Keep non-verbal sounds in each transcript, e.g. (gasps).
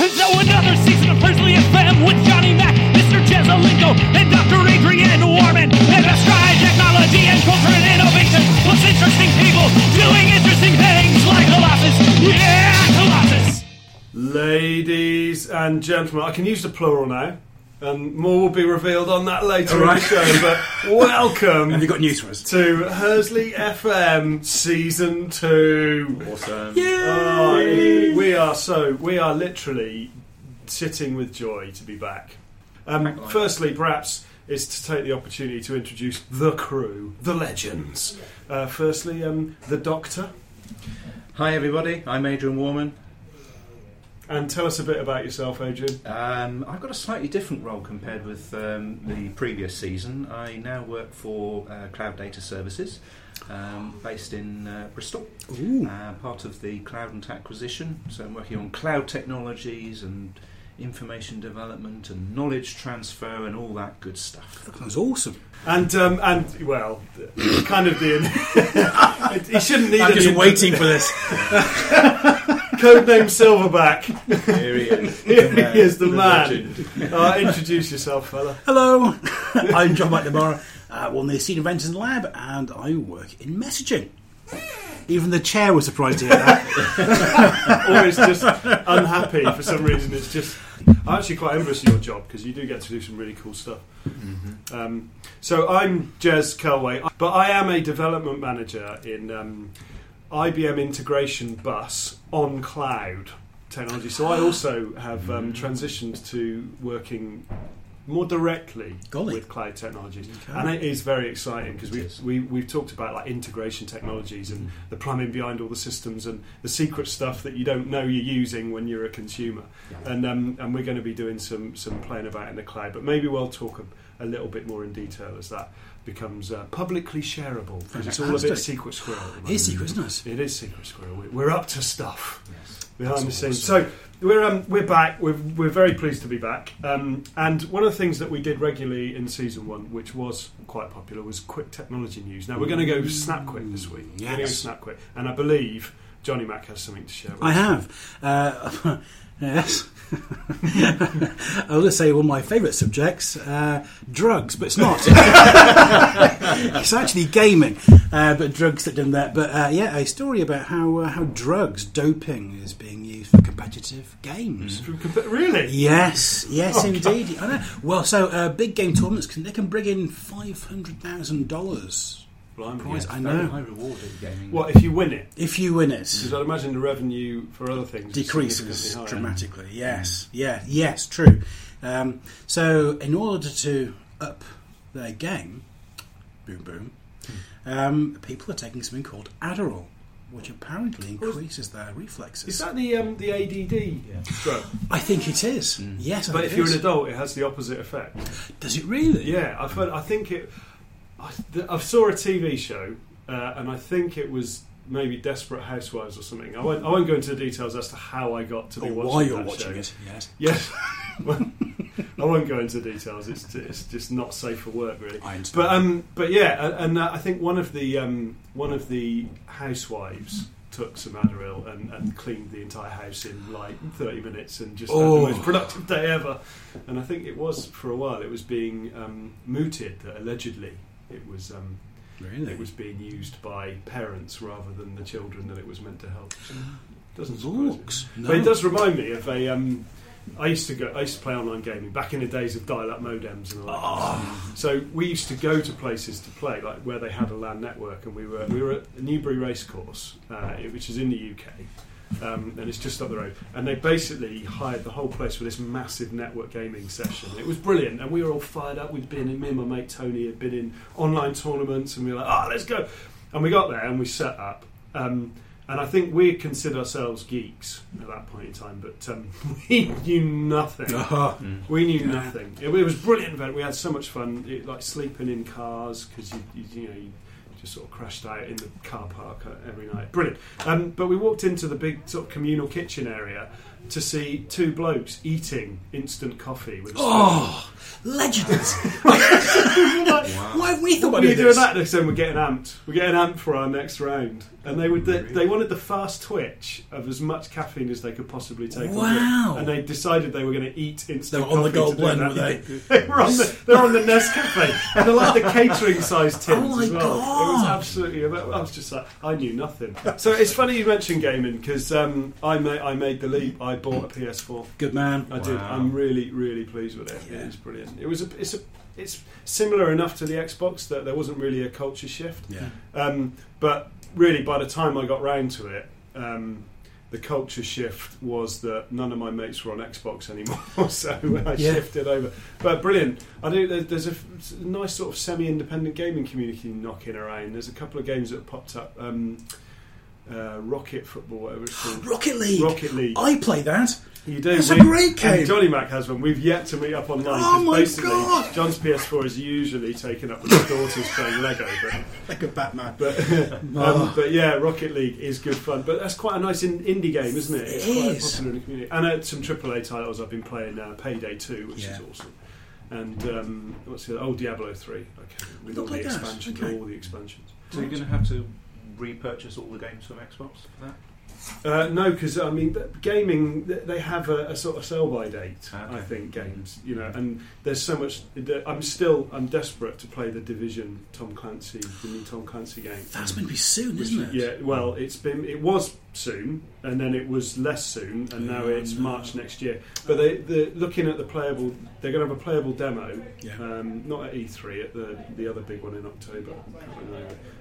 So another season of Hursley FM with Johnny Mac, Mr. Jezelinko, and Dr. Adrian Warman. And let's try technology and culture and innovation. Plus interesting people doing interesting things like Colossus. Yeah, Colossus! Ladies and gentlemen, I can use the plural now. And more will be revealed on that later in the show. But (laughs) welcome Have you got news for us? to Hursley FM Season 2. Awesome. Oh, we are so, we are literally sitting with joy to be back. Um, firstly, perhaps, is to take the opportunity to introduce the crew, the legends. Uh, firstly, um, the Doctor. Hi everybody, I'm Adrian Warman. And tell us a bit about yourself, Adrian. Um, I've got a slightly different role compared with um, the previous season. I now work for uh, Cloud Data Services, um, based in uh, Bristol, uh, part of the Cloudant Acquisition. So I'm working on cloud technologies and information development and knowledge transfer and all that good stuff. That was awesome. And um, and well, kind of the. (laughs) (laughs) he shouldn't need I'm just waiting for this. (laughs) Codename Silverback. Here he is. (laughs) Here he is, the man. legend. Uh, introduce yourself, fella. Hello, (laughs) I'm John McNamara, uh, one of the senior inventors in the lab, and I work in messaging. Even the chair was surprised to hear that. (laughs) Or it's just unhappy for some reason. It's just. I'm actually quite envious of your job because you do get to do some really cool stuff. Um, so I'm Jez Kelway, but I am a development manager in um, IBM Integration Bus on cloud technology. So I also have um, transitioned to working more directly Golly. with cloud technologies, Okay. and it is very exciting because we, is. we we've talked about like integration technologies and the plumbing behind all the systems and the secret stuff that you don't know you're using when you're a consumer, and um, and we're going to be doing some some playing about in the cloud, but maybe we'll talk a, a little bit more in detail as that becomes uh, publicly shareable because it's all a bit secret squirrel. at. It's secret, isn't it? It is secret squirrel. We- We're up to stuff Yes. behind the scenes. So we're um, we're back. We're we're very pleased to be back. Um, and one of the things that we did regularly in season one, which was quite popular, was quick technology news. Now we're going to go snap quick this week. We're going to go Yes. snap quick, and I believe Johnny Mac has something to share. with I us. have. Uh, (laughs) yes. I was going to say one of my favourite subjects, uh, drugs, but it's not. (laughs) it's actually gaming, uh, but drugs that done that. But uh, yeah, a story about how uh, how drugs, doping, is being used for competitive games. Really? Yes, yes, Oh, indeed. I know. Well, so uh, big game tournaments can they can bring in five hundred thousand dollars Blimey. prize. Yes, I know. high reward in gaming. What if you win it? if you win it. Because I'd imagine the revenue for other things decreases dramatically. Yes, yeah, yes, true. Um, so, in order to up their game, boom, boom, um, people are taking something called Adderall, which apparently increases their reflexes. Is that the um, the ADD drug? I think it is. Yes, I But think if it you're an adult, it has the opposite effect. does it really? Yeah, I've heard. I think it. I, th- I saw a TV show, uh, and I think it was maybe Desperate Housewives or something. I won't, I won't go into the details as to how I got to Or be watching while you're that watching show. it, yes. Yes, (laughs) I won't go into details. It's, it's just not safe for work, really. I understand. But um, but yeah, and, and uh, I think one of the um, one of the housewives took some Adderall and, and cleaned the entire house in like 30 minutes and just Oh. had the most productive day ever. And I think it was for a while. It was being um, mooted that allegedly it was um, really? it was being used by parents rather than the children that it was meant to help. Doesn't surprise me. Looks. No. But it does remind me of a. Um, I used to go. I used to play online gaming back in the days of dial-up modems and all that. stuff. So we used to go to places to play, like where they had a LAN network, and we were we were at Newbury Racecourse, uh, which is in the UK, um, and it's just up the road. And they basically hired the whole place for this massive network gaming session. It was brilliant, and we were all fired up. We'd been in. Me and my mate Tony had been in online tournaments, and we were like, "Ah, let's go!" And we got there and we set up. Um, and I think we consider ourselves geeks at that point in time, but um, (laughs) we knew nothing. Uh-huh. We knew Yeah. nothing. It, it was brilliant event. We had so much fun, it, like sleeping in cars because you, you, you know you just sort of crashed out in the car park uh, every night. Brilliant. Um, but we walked into the big sort of communal kitchen area, to see two blokes eating instant coffee with. Oh, legends! (laughs) Why haven't we thought about are doing that next time? We're getting amped. We're getting amped for our next round, and they would they, they wanted the fast twitch of as much caffeine as they could possibly take. Wow. And they decided they were going to eat instant. They were on the gold to blend, were they? (laughs) they were on the they're on the Nescafe, and they're like the catering size (laughs) tins Oh my as well. It was absolutely. I was just like I knew nothing. So it's funny you mentioned gaming because um, I made I made the leap. I bought a PS4. Good man. I did. I'm really, really pleased with it. Yeah. It is brilliant. It was a, it's a, it's similar enough to the Xbox that there wasn't really a culture shift. Yeah. Um, but really, by the time I got round to it, um, the culture shift was that none of my mates were on Xbox anymore, (laughs) so I Yeah. shifted over. But brilliant. I think There's a nice sort of semi-independent gaming community knocking around. There's a couple of games that have popped up. Um, uh, Rocket Football, whatever it's called. (gasps) Rocket League. Rocket League. I play that. You do. It's a great game. Johnny Mac has one. We've yet to meet up online. Oh 'cause my basically, God. John's PS4 is usually taken up with his daughters playing Lego. But, (laughs) Like a Batman. but, (laughs) Oh. um, but yeah, Rocket League is good fun. But that's quite a nice in, indie game, isn't it? It's It quite is. popular in the community. And uh, some AAA titles I've been playing now. Payday 2, which Yeah. is awesome. And um, what's the other? Oh, Diablo 3. Okay, with all like the that. expansions. Okay. All the expansions. So you're going to have to repurchase all the games from Xbox for that? Uh, no, because I mean, gaming they have a, a sort of sell by date. Ah, okay. I think games, you know, and there's so much. I'm still I'm desperate to play the Division Tom Clancy, the new Tom Clancy game. That's meant to be soon, Which- isn't it? Yeah, well, it's been it was soon, and then it was less soon, and now Oh, it's no. March next year. But they, they're looking at the playable. They're going to have a playable demo. Yeah. Um, not at E3, at the the other big one in October.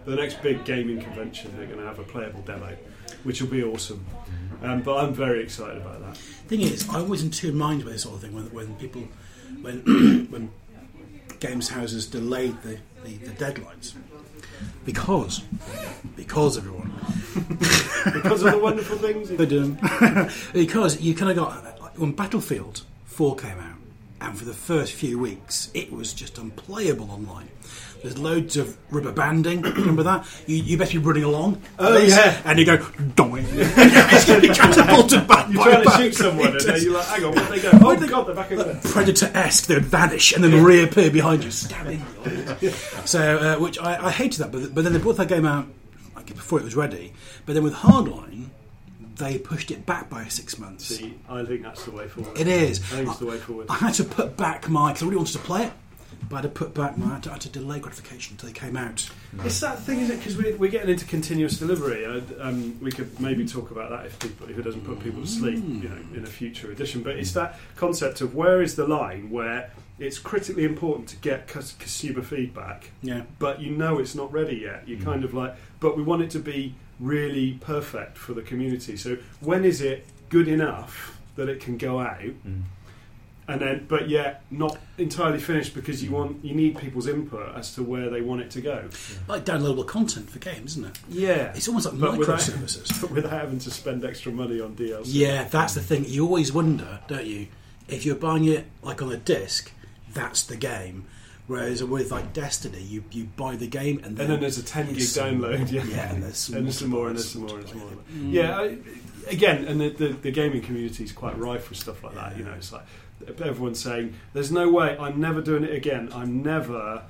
The next big gaming convention, they're going to have a playable demo, which will be awesome. Um, but I'm very excited about that. Thing is, I always in two minds with this sort of thing when, when people, when (coughs) when games houses delayed the, the, the deadlines. Because, because everyone, (laughs) Because of the wonderful things. (laughs) they do. (laughs) because you kind of got when Battlefield Four came out, and for the first few weeks, it was just unplayable online. There's loads of rubber banding. (clears throat) Remember that? You, you better be running along. Oh, This, yeah. And you go, doing. (laughs) it's going to be catapulted back. You're trying to shoot someone, and then you're like, "Hang on, where'd they go? Oh they- God, they're back again." Predator-esque, they would vanish and then reappear behind you, stabbing you. so, uh, which I, I hated that, but, but then they brought that game out like, before it was ready. But then with Hardline, they pushed it back by six months. See, I think that's the way forward. It is. I think it's the way forward. I had to put back my because I really wanted to play it, but I had to put back my I had to, I had to delay gratification until they came out. It's that thing, isn't it? Because we're, we're getting into continuous delivery. Uh, um, we could maybe talk about that if people if it doesn't put people to sleep, you know, in a future edition. But it's that concept of where is the line where it's critically important to get cus- consumer feedback, Yeah, but you know it's not ready yet. You're kind of like, but we want it to be really perfect for the community. So when is it good enough that it can go out? Mm. and then but yet not entirely finished because you want you need people's input as to where they want it to go. like downloadable content for games, isn't it? Yeah, It's almost like But without- microservices. but (laughs) without having to spend extra money on DLC. Yeah, that's the thing. You always wonder, don't you? If you're buying it like on a disc, that's the game. Whereas with like Destiny, you, you buy the game and then, And then there's a 10 gig download. Yeah, Yeah, and there's (laughs) some and there's some more, and there's some more, and there's some more. Yeah, I, again, and the, the, the gaming community is quite rife with stuff like that. You know, it's like everyone's saying, "There's no way. I'm never doing it again. I'm never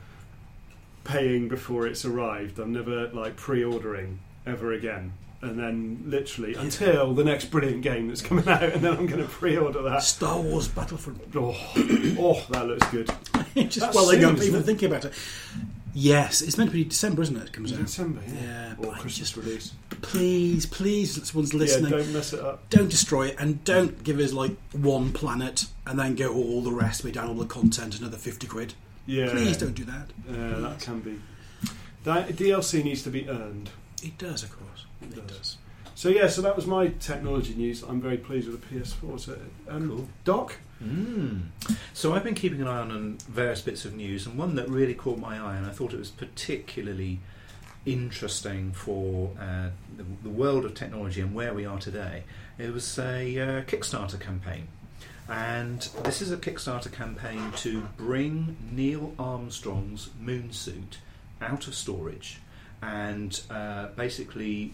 paying before it's arrived. I'm never like pre-ordering ever again." And then, literally, until the next brilliant game that's coming (laughs) out, and then I'm going to pre-order that. Star Wars Battlefront. Oh, oh, that looks good. (laughs) just That's welling soon, up isn't even it? thinking about it. Yes, it's meant to be December, isn't it? It comes out. December, yeah. Yeah, or but Christmas just release. please, please, someone's Yeah, listening. don't mess it up. don't destroy it and don't give us like one planet and then go all the rest be down all the content another 50 quid Yeah, please don't do that Uh, that can be. That DLC needs to be earned. it does of course it, It does. does. So yeah, so that was my technology news. I'm very pleased with the PS4. So, um, Cool. Doc, Mm. So I've been keeping an eye on, various bits of news, and one that really caught my eye, and I thought it was particularly interesting for uh, the, the world of technology and where we are today. It was a uh, Kickstarter campaign, and this is a Kickstarter campaign to bring Neil Armstrong's moon suit out of storage, and uh, basically.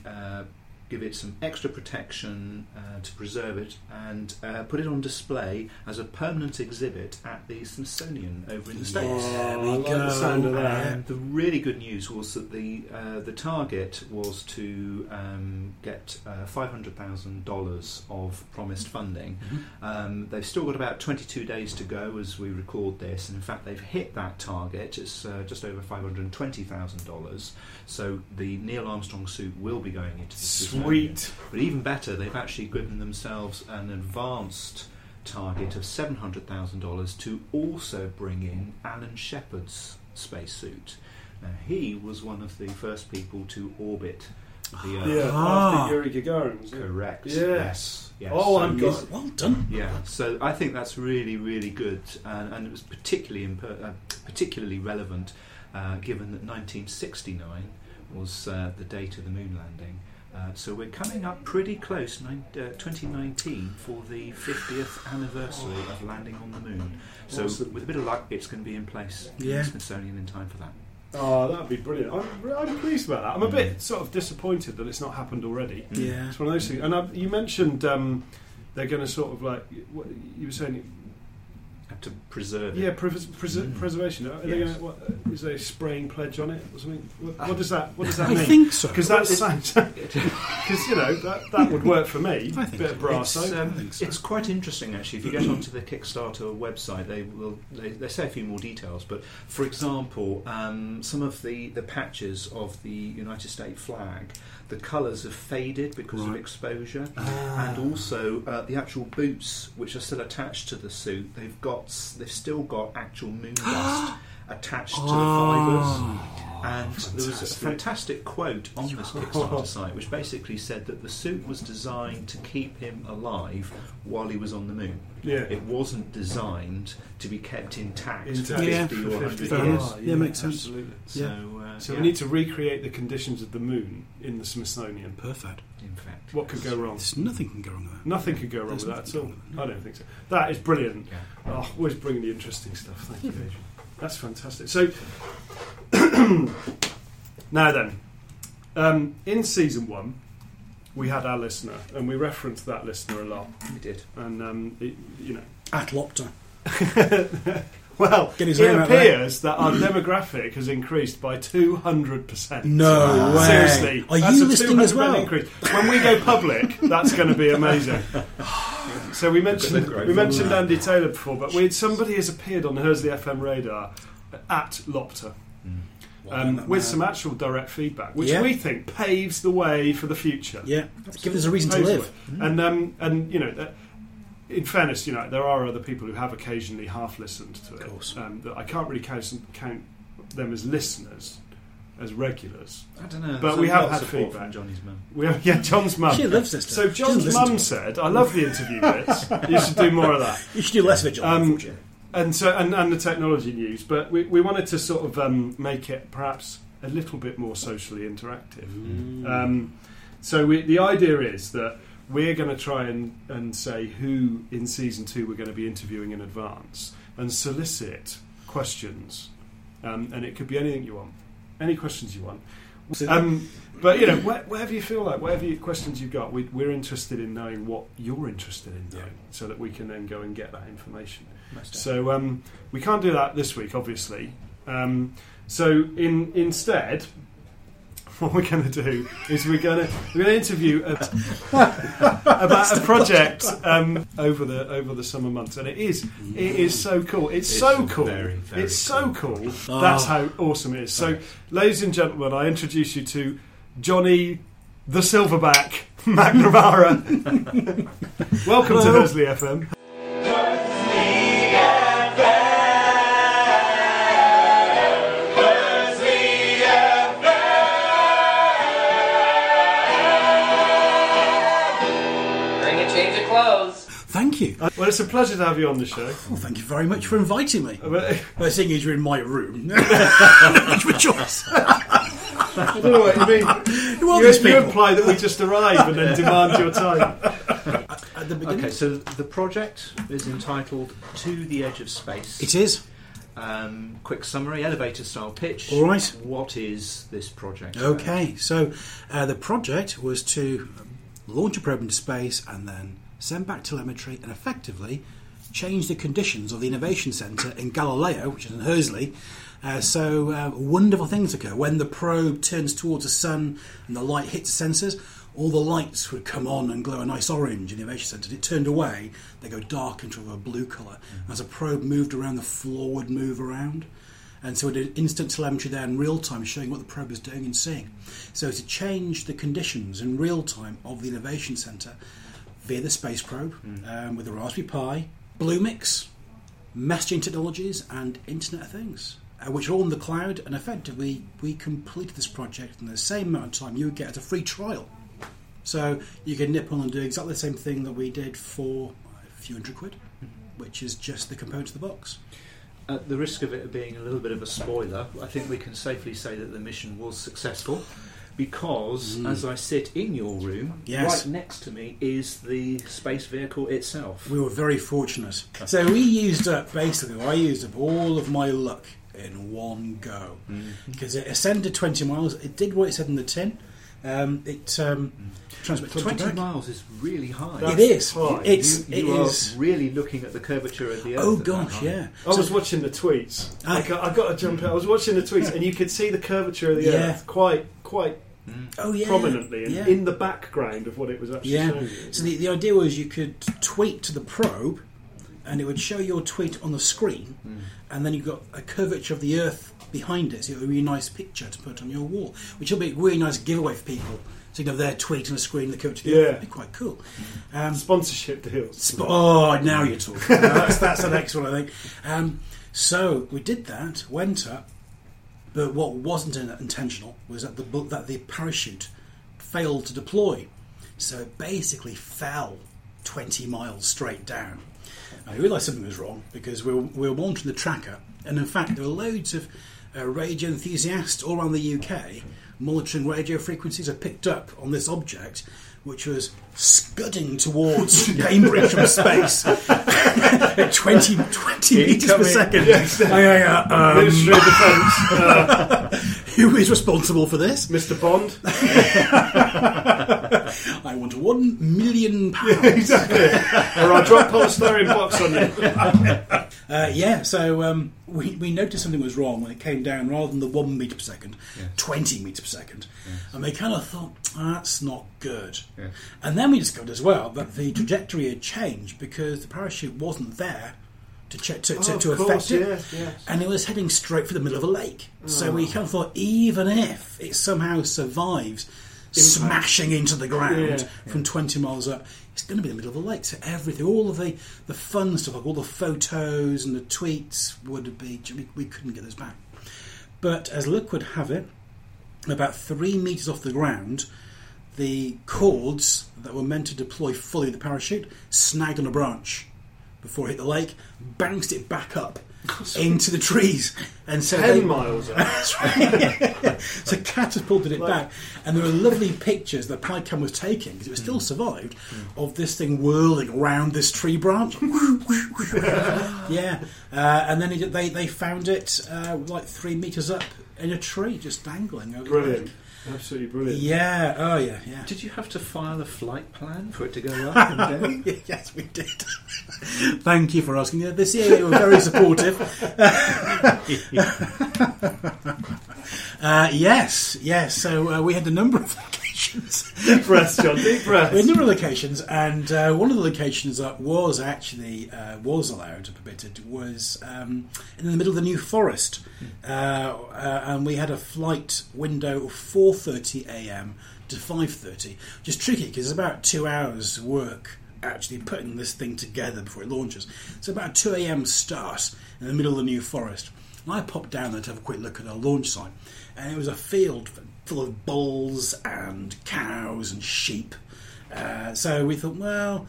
Give it some extra protection uh, to preserve it, and uh, put it on display as a permanent exhibit at the Smithsonian over in the States. There we I like go. the sound of that. And the really good news was that the uh, the target was to um, get uh, five hundred thousand dollars of promised funding. Um, they've still got about twenty two days to go as we record this, and in fact they've hit that target. It's uh, just over five hundred twenty thousand dollars. So the Neil Armstrong suit will be going into the Smithsonian. Sweet. But even better, they've actually given themselves an advanced target of $700,000 to also bring in Alan Shepard's spacesuit. Now, he was one of the first people to orbit the Earth. Yeah, Ah. after Yuri Gagarin. was it? Correct. Yes. Yes. yes. Oh, So I'm good. Well done. Yeah, so I think that's really, really good, and, and it was particularly imper- uh, particularly relevant, uh, given that 1969 was uh, the date of the moon landing. Uh, so we're coming up pretty close, nine, uh, 2019, for the 50th anniversary of landing on the moon. So Awesome. with a bit of luck, it's going to be in place in the Smithsonian in time for that. Oh, that'd be brilliant. I'm, I'm pleased about that. I'm a bit sort of disappointed that it's not happened already. Yeah. It's one of those things. And I, you mentioned um, they're going to sort of like what, you were saying. Have to preserve Yeah, it. pres- pres- Mm. preservation. Are they Yes. gonna, what, is there a spraying pledge on it or something? What, what does that? What does that I mean? think so. Because that sounds because (laughs) you know that, that would work for me. I think bit so. of brass. It's, soap. um, think so. it's quite interesting actually. If you get onto the Kickstarter website, they will they, they say a few more details. But for example, um, some of the, the patches of the United States flag, the colours have faded because of exposure, Ah. and also uh, the actual boots, which are still attached to the suit, they've got they've still got actual moon dust (gasps) attached to the fibres. And there was a fantastic. fantastic quote on this (laughs) Kickstarter site which basically said that the suit was designed to keep him alive while he was on the moon. yeah. It wasn't designed to be kept intact, Intact for Yeah. 50 or 100 Fair years. enough. Yeah, makes sense. Absolutely. So, uh, So yeah, we need to recreate the conditions of the moon in the Smithsonian. Perfect. in fact. What could go wrong? There's nothing can go wrong with that. Nothing could go wrong There's with that at all. wrong. I don't think so. That is brilliant. Yeah. Oh, always bringing the interesting stuff. Thank you, Adrian. (laughs) That's fantastic. So, (clears throat) now then, um, in season one, we had our listener, and we referenced that listener a lot. We did. And um, it, you know, At Lopter. (laughs) well, it name out there. appears that our demographic has increased by two hundred percent. No way. Seriously, Are that's you a listening as well? Increase. When we go public, that's going to be amazing. (laughs) So we mentioned we mentioned that. Andy Taylor before, but we had somebody has appeared on the Hursley FM radar at Lopter Well um, with man. some actual direct feedback, which Yeah. we think paves the way for the future. Yeah. Give us a reason to live. way. And um, and you know. Uh, in fairness, you know there are other people who have occasionally half listened to it. Of course. Um, that I can't really count, count them as listeners, as regulars. I don't know. But we have had support feedback. from Johnny's mum. We have, yeah, John's mum. She lives this. So She doesn't John's mum said, "I love the interview bits. You should do more of that." (laughs) You should do less of it, John. Um. And so, and, and the technology news, but we, we wanted to sort of um, make it perhaps a little bit more socially interactive. Mm. Um, so we, the idea is that we're going to try and, and say who in season two we're going to be interviewing in advance and solicit questions, um, and it could be anything you want, any questions you want. Um, but you know, wh- whatever you feel like, whatever you, questions you've got, we, we're interested in knowing what you're interested in knowing, so that we can then go and get that information. Most So um, we can't do that this week, obviously. Um, so in instead, (laughs) what we're going to do is we're going to we're going to interview a, (laughs) about a project um, over the over the summer months, and it is it is so cool. It's, It's so cool. very, very it's so cool. Oh. That's how awesome it is. So, ladies and gentlemen, I introduce you to Johnny the Silverback (laughs) McNamara. Welcome to Hello. Hursley FM. Thank you. Uh, Well, it's a pleasure to have you on the show. Well, thank you very much for inviting me. But- (laughs) Well, seeing as you're in my room, it's your choice. I don't know what you mean. (laughs) Who are You, these you people? imply that we just arrive and then (laughs) demand your time. At the beginning, Okay, so the project is entitled To the Edge of Space. it is. Um, quick summary, elevator style pitch. All right. What is this project? Okay, so uh, the project was to launch a probe into space and then send back telemetry and effectively change the conditions of the Innovation Centre in Galileo, which is in Hursley. Uh, so uh, wonderful things occur when the probe turns towards the sun and the light hits the sensors. All the lights would come on and glow a nice orange in the Innovation Centre. And it turned away, they go dark into a blue colour. As a probe moved around, the floor would move around. And so it did instant telemetry there in real time, showing what the probe was doing and seeing. So to change the conditions in real time of the Innovation Centre via the space probe um, with the Raspberry Pi, Bluemix, messaging technologies, and Internet of Things, uh, which are all in the cloud. And effectively, we completed this project in the same amount of time you would get at a free trial. So you can nip on and do exactly the same thing that we did for a few hundred quid, which is just the components of the box. At the risk of it being a little bit of a spoiler, I think we can safely say that the mission was successful because as I sit in your room, Yes. right next to me is the space vehicle itself. We were very fortunate. So we used up basically, I used up all of my luck in one go because it ascended 20 miles. It did what it said in the tin. Um, it um, transmitted 20 back. miles is really high. It is. high. It's you it you are is- really looking at the curvature of the Earth. Oh gosh, yeah. I was watching the tweets. Ah. I, got, I got to jump out. I was watching the tweets, and you could see the curvature of the Yeah. Earth quite, quite Oh yeah. prominently, and yeah. in the background of what it was actually Yeah. showing you. So the, the idea was you could tweet to the probe, and it would show your tweet on the screen, and then you've got a curvature of the Earth behind it. So it would be a nice picture to put on your wall, which will be a really nice giveaway for people. So you know their tweet on the screen, the curvature of the Yeah. Earth. It'd be quite cool. Um, Sponsorship deals. Sp- oh, now you're talking. (laughs) That's, that's the next one, I think. Um, so we did that, went up, but what wasn't intentional was that the that the parachute failed to deploy, so it basically fell 20 miles straight down. I realised something was wrong because we were, we were monitoring the tracker, and in fact, there were loads of uh, radio enthusiasts all around the UK monitoring radio frequencies had picked up on this object, which was scudding towards (laughs) Cambridge from space at (laughs) 20, 20 metres per Incoming. second. Um, Ministry of Defence, uh, (laughs) (laughs) who is responsible for this? Mr. Bond. (laughs) I want one million pounds. (laughs) exactly. or I'll drop polystyrene box on you. Uh, yeah, so um, we, we noticed something was wrong when it came down rather than the one metre per second, 20 metres per second. And we kind of thought, that's not good. Yeah. And then we discovered as well that the trajectory had changed because the parachute wasn't there to, check, to, to, Oh, to affect course, it. yes, yes. And it was heading straight for the middle of a lake. So Oh. we kind of thought, even if it somehow survives smashing into the ground Yeah. from 20 miles up, it's going to be the middle of a lake. So everything, all of the, the fun stuff, like all the photos and the tweets, would be, we, we couldn't get those back. But as luck would have it, about three metres off the ground, the cords that were meant to deploy fully the parachute snagged on a branch before it hit the lake, bounced it back up (laughs) into the trees, and so Ten they, miles (laughs) (laughs) so catapulted it back. And there were lovely pictures that PyCam was taking because it was still survived of this thing whirling around this tree branch. yeah, uh, and then it, they they found it uh, like three meters up in a tree, just dangling over. Brilliant. Lake. Absolutely brilliant. Yeah. Oh yeah. Yeah. Did you have to file a flight plan for it to go up (laughs) and down? (laughs) yes, we did. (laughs) Thank you for asking. Yeah, The CIA were very supportive. uh, yes, yes. So uh, we had a number of locations. (laughs) Deep breaths, John. Deep We had a breaths. number of locations, and uh, one of the locations that was actually uh, was allowed and permitted was um, in the middle of the New Forest, uh, uh, and we had a flight window of 4:30 a.m. to 5:30, which is tricky because it's about two hours work actually putting this thing together before it launches. So about 2 a.m. start in the middle of the New Forest. And I popped down there to have a quick look at our launch site, and it was a field full of bulls and cows and sheep. Uh, so we thought, well,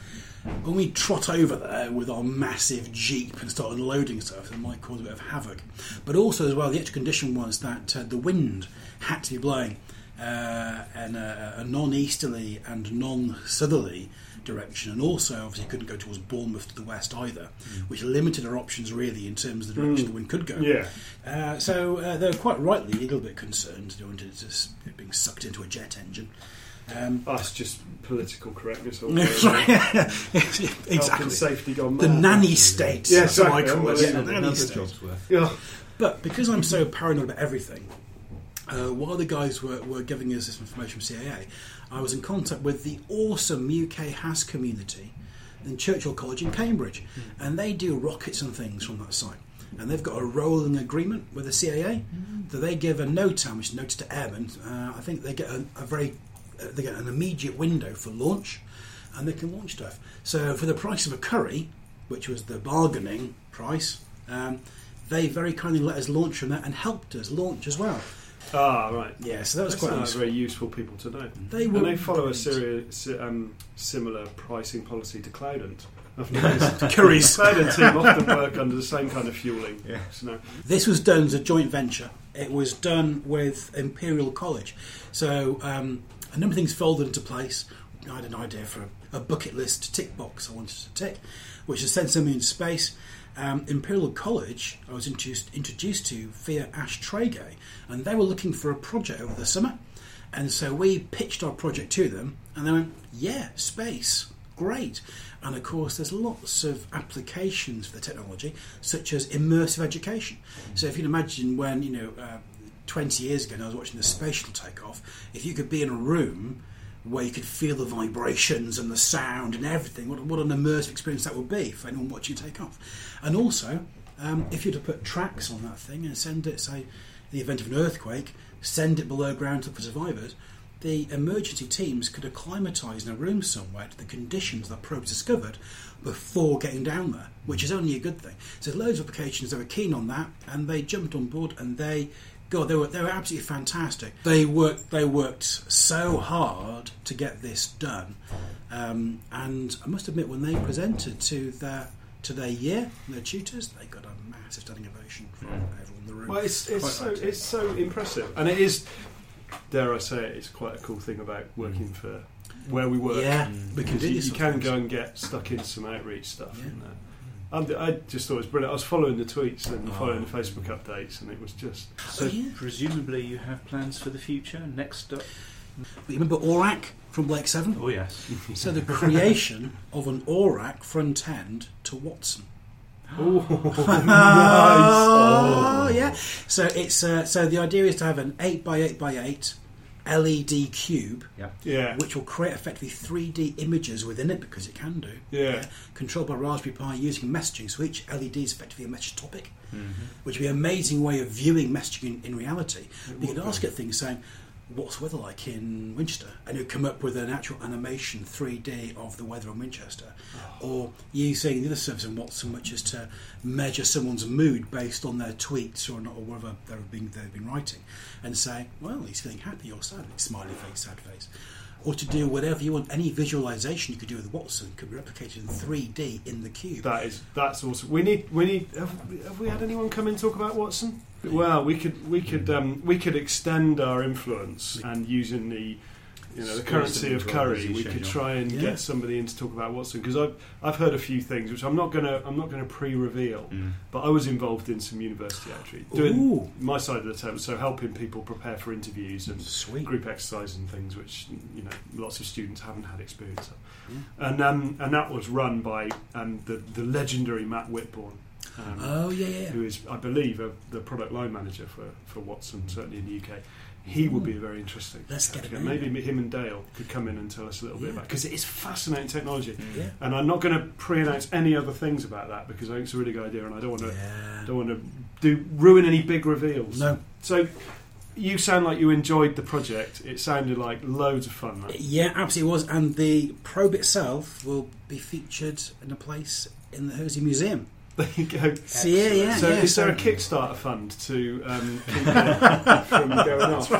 when we trot over there with our massive jeep and start unloading stuff, it might cause a bit of havoc. But also, as well, the extra condition was that uh, the wind had to be blowing uh, and a, a non-easterly and non-southerly direction, and also obviously couldn't go towards Bournemouth to the west either, which limited our options really in terms of the direction the wind could go. Yeah. Uh, so uh, they were quite rightly a little bit concerned. They wanted it just being sucked into a jet engine. Um, That's just political correctness. all That's the way right. around. Health and exactly. safety gone The nanny states. Yeah, that's what I exactly. call it. Yeah, the Another nanny another states. job's worth. Yeah. But because I'm so paranoid about everything, uh, while the guys were, were giving us this information from CAA, I was in contact with the awesome UK HAS community in Churchill College in Cambridge. And they do rockets and things from that site. And they've got a rolling agreement with the CAA that they give a NOTAM, which is notice to airmen. Uh, I think they get a, a very uh, they get an immediate window for launch, and they can launch stuff. So for the price of a curry, which was the bargaining price, um, they very kindly let us launch from that and helped us launch as well. Ah, right. Yeah, so that was That's quite useful. very useful people to know. They were and they follow a brilliant. serious, um, similar pricing policy to Cloudant. I've (laughs) noticed. Curries. Cloudant team often work under the same kind of fueling. Yeah. So, This was done as a joint venture. It was done with Imperial College. So um, a number of things folded into place. I had an idea for a, a bucket list tick box I wanted to tick, which is send something into space. Um, Imperial College, I was introduced, introduced to via Ash Traegay, and they were looking for a project over the summer. And so we pitched our project to them, and they went, Yeah, space, great. And of course, there's lots of applications for the technology, such as immersive education. So if you can imagine when, you know, uh, 20 years ago, and I was watching the space shuttle take off, if you could be in a room where you could feel the vibrations and the sound and everything, what, what an immersive experience that would be for anyone watching take off. And also, um, if you were to put tracks on that thing and send it, say, in the event of an earthquake, send it below ground to for survivors, the emergency teams could acclimatise in a room somewhere to the conditions that probes discovered before getting down there, which is only a good thing. So loads of applications that were keen on that, and they jumped on board, and they, God, they were they were absolutely fantastic. They worked they worked so hard to get this done, um, and I must admit when they presented to their to their year, their tutors, they got a massive standing ovation from mm. everyone in the room. well, it's, it's, so, it's so impressive. And it is, dare I say it, it's quite a cool thing about working mm. for where we work. yeah, mm. can Because you, you can go and get stuck into some outreach stuff. Yeah. And, I just thought it was brilliant. I was following the tweets and Oh. following the Facebook updates, and it was just So Oh, yeah. presumably you have plans for the future. Next up. You remember ORAC from Blake Seven? Oh yes. So the creation of an ORAC front end to Watson. (laughs) (laughs) Oh, yeah. So it's uh, so the idea is to have an eight by eight by eight LED cube, Yeah. yeah, which will create effectively 3D images within it because it can do. yeah. Controlled by Raspberry Pi using messaging. So each LED is effectively a message topic, Mm-hmm. which would be an amazing way of viewing messaging in, in reality. It You would could be. ask it things saying, "What's the weather like in Winchester?" and would come up with an actual animation 3D of the weather in Winchester. Ah. Or using the other service in Watson, which is to measure someone's mood based on their tweets or not, or whatever they've been they've been writing, and say, "Well, he's feeling happy or sad." Smiley face, sad face. Or to do whatever you want, any visualization you could do with Watson could be replicated in 3D in the cube. That is that's awesome. We need we need have, have we had anyone come in and talk about Watson? Well, we could we could um, we could extend our influence and using the you know the currency of curry, we could try and Yeah. get somebody in to talk about Watson because I've I've heard a few things which I'm not gonna I'm not gonna pre-reveal. Mm. But I was involved in some university actually doing Ooh. my side of the table, so helping people prepare for interviews and Sweet. group exercise and things which you know lots of students haven't had experience of. Yeah. And um, and that was run by um, the the legendary Matt Whitbourne, um, Oh yeah, yeah. who is I believe a, the product line manager for, for Watson certainly in the UK. He would be very interesting. Let's get actually. him in. Maybe him and Dale could come in and tell us a little bit Yeah. about because it is fascinating technology. Yeah. And I'm not going to pre-announce any other things about that because I think it's a really good idea, and I don't want to Yeah. don't want to do ruin any big reveals. No. So you sound like you enjoyed the project. It sounded like loads of fun. That. Yeah, absolutely was. And the probe itself will be featured in a place in the Hursley Museum. There you go. So yeah, yeah. So yeah, is there a Kickstarter fund to um, (laughs) keep it from going off?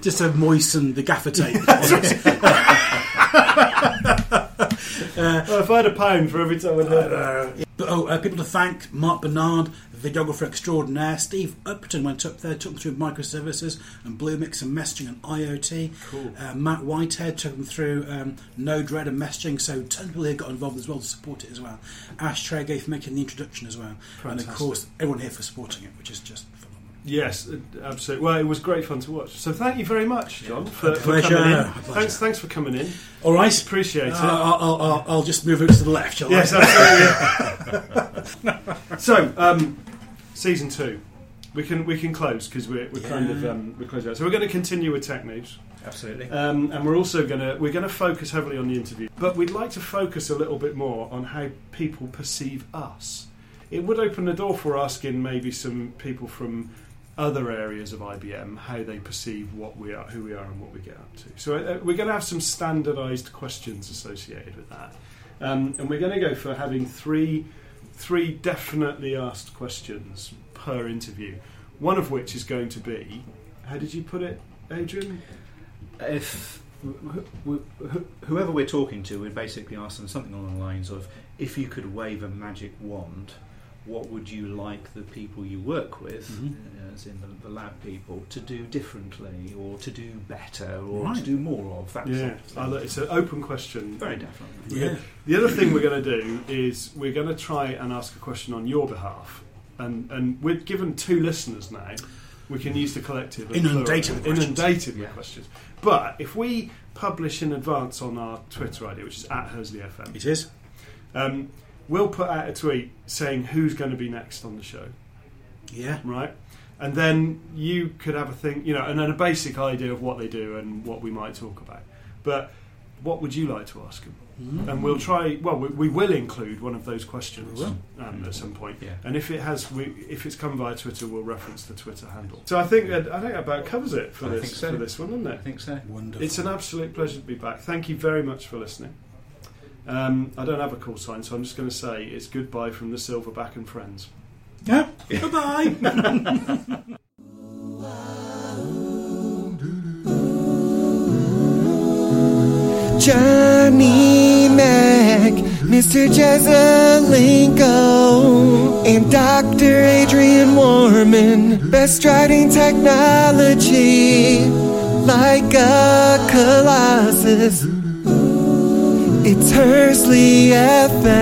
(laughs) just to moisten the gaffer tape? (laughs) Well, if I had a pound for every time I heard that. Uh, but, oh, uh, people to thank Mark Bernard, videographer extraordinaire Steve Upton went up there, took them through microservices and Bluemix and messaging and IoT. Cool. Uh, Matt Whitehead took them through um, Node-RED and messaging, so tons of people here got involved as well to support it as well. Ash Tregay for making the introduction as well. And of course, everyone here for supporting it, which is just phenomenal. Yes, absolutely. Well, it was great fun to watch. So thank you very much, John, for, for Pleasure. coming in. Thanks, thanks for coming in. All right. Appreciate it. Uh, I'll, I'll, I'll, I'll just move over to the left, shall Yes, I? absolutely. (laughs) so, um, season two, we can we can close because we're, we're kind of um, we're closing out. So we're going to continue with tech news, Absolutely. um, and we're also going to we're going to focus heavily on the interview, but we'd like to focus a little bit more on how people perceive us. It would open the door for asking maybe some people from other areas of IBM how they perceive what we are, who we are, and what we get up to. So uh, we're going to have some standardised questions associated with that, um, and we're going to go for having three three definitely asked questions per interview. One of which is going to be, how did you put it, Adrian? if wh- wh- wh- whoever we're talking to, we'd basically ask them something along the lines of, if you could wave a magic wand, what would you like the people you work with, Mhm. uh, as in the, the lab people, to do differently, or to do better, or to do more of? That Yeah, sort of thing. I lo- it's an open question. very definitely. Yeah. The other thing we're going to do is we're going to try and ask a question on your behalf, and and we're given two listeners now. We can use the collective and Inundated with questions. inundated with Yeah. questions. But if we publish in advance on our Twitter ID, which is at Hursley FM, It is. um, we'll put out a tweet saying who's going to be next on the show. Yeah. right? And then you could have a thing, you know, and then a basic idea of what they do and what we might talk about. But what would you like to ask them? And we'll try. Well, we, we will include one of those questions We will. um, at some point. Yeah. And if it has, we, if it's come via Twitter, we'll reference the Twitter handle. So I think that, I think that about covers it for I this so. for this one, doesn't it? I it? think so. Wonderful. It's an absolute pleasure to be back. Thank you very much for listening. Um, I don't have a call sign, so I'm just going to say it's goodbye from the Silverback and friends. Yeah. Bye-bye. (laughs) Johnny Mac, Mr. Jezelenko, and Dr. Adrian Warman. Best riding technology, like a colossus. It's Hursley FM.